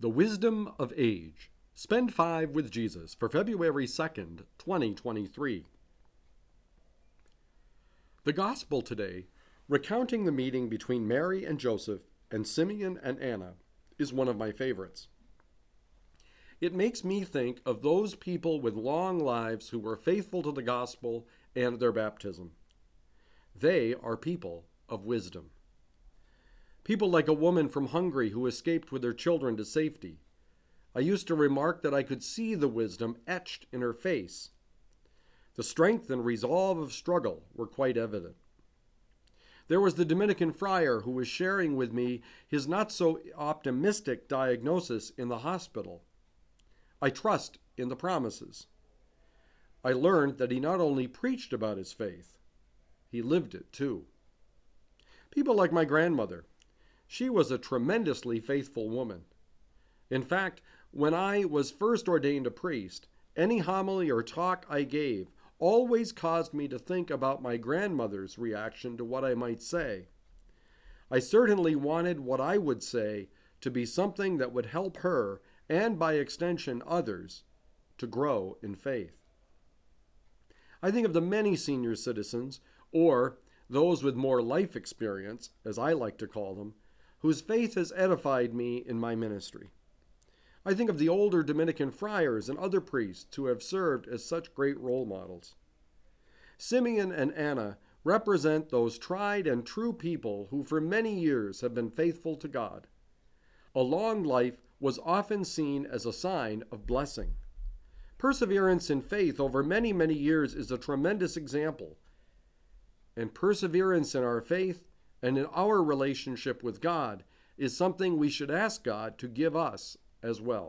The Wisdom of Age. Spend five with Jesus for February 2nd, 2023. The Gospel today, recounting the meeting between Mary and Joseph and Simeon and Anna, is one of my favorites. It makes me think of those people with long lives who were faithful to the gospel and their baptism. They are people of wisdom. People like a woman from Hungary who escaped with her children to safety. I used to remark that I could see the wisdom etched in her face. The strength and resolve of struggle were quite evident. There was the Dominican friar who was sharing with me his not so optimistic diagnosis in the hospital. I trust in the promises. I learned that he not only preached about his faith, he lived it too. People like my grandmother. She was a tremendously faithful woman. In fact, when I was first ordained a priest, any homily or talk I gave always caused me to think about my grandmother's reaction to what I might say. I certainly wanted what I would say to be something that would help her, and by extension others, to grow in faith. I think of the many senior citizens, or those with more life experience, as I like to call them, whose faith has edified me in my ministry. I think of the older Dominican friars and other priests who have served as such great role models. Simeon and Anna represent those tried and true people who for many years have been faithful to God. A long life was often seen as a sign of blessing. Perseverance in faith over many, many years is a tremendous example. And perseverance in our faith and in our relationship with God is something we should ask God to give us as well.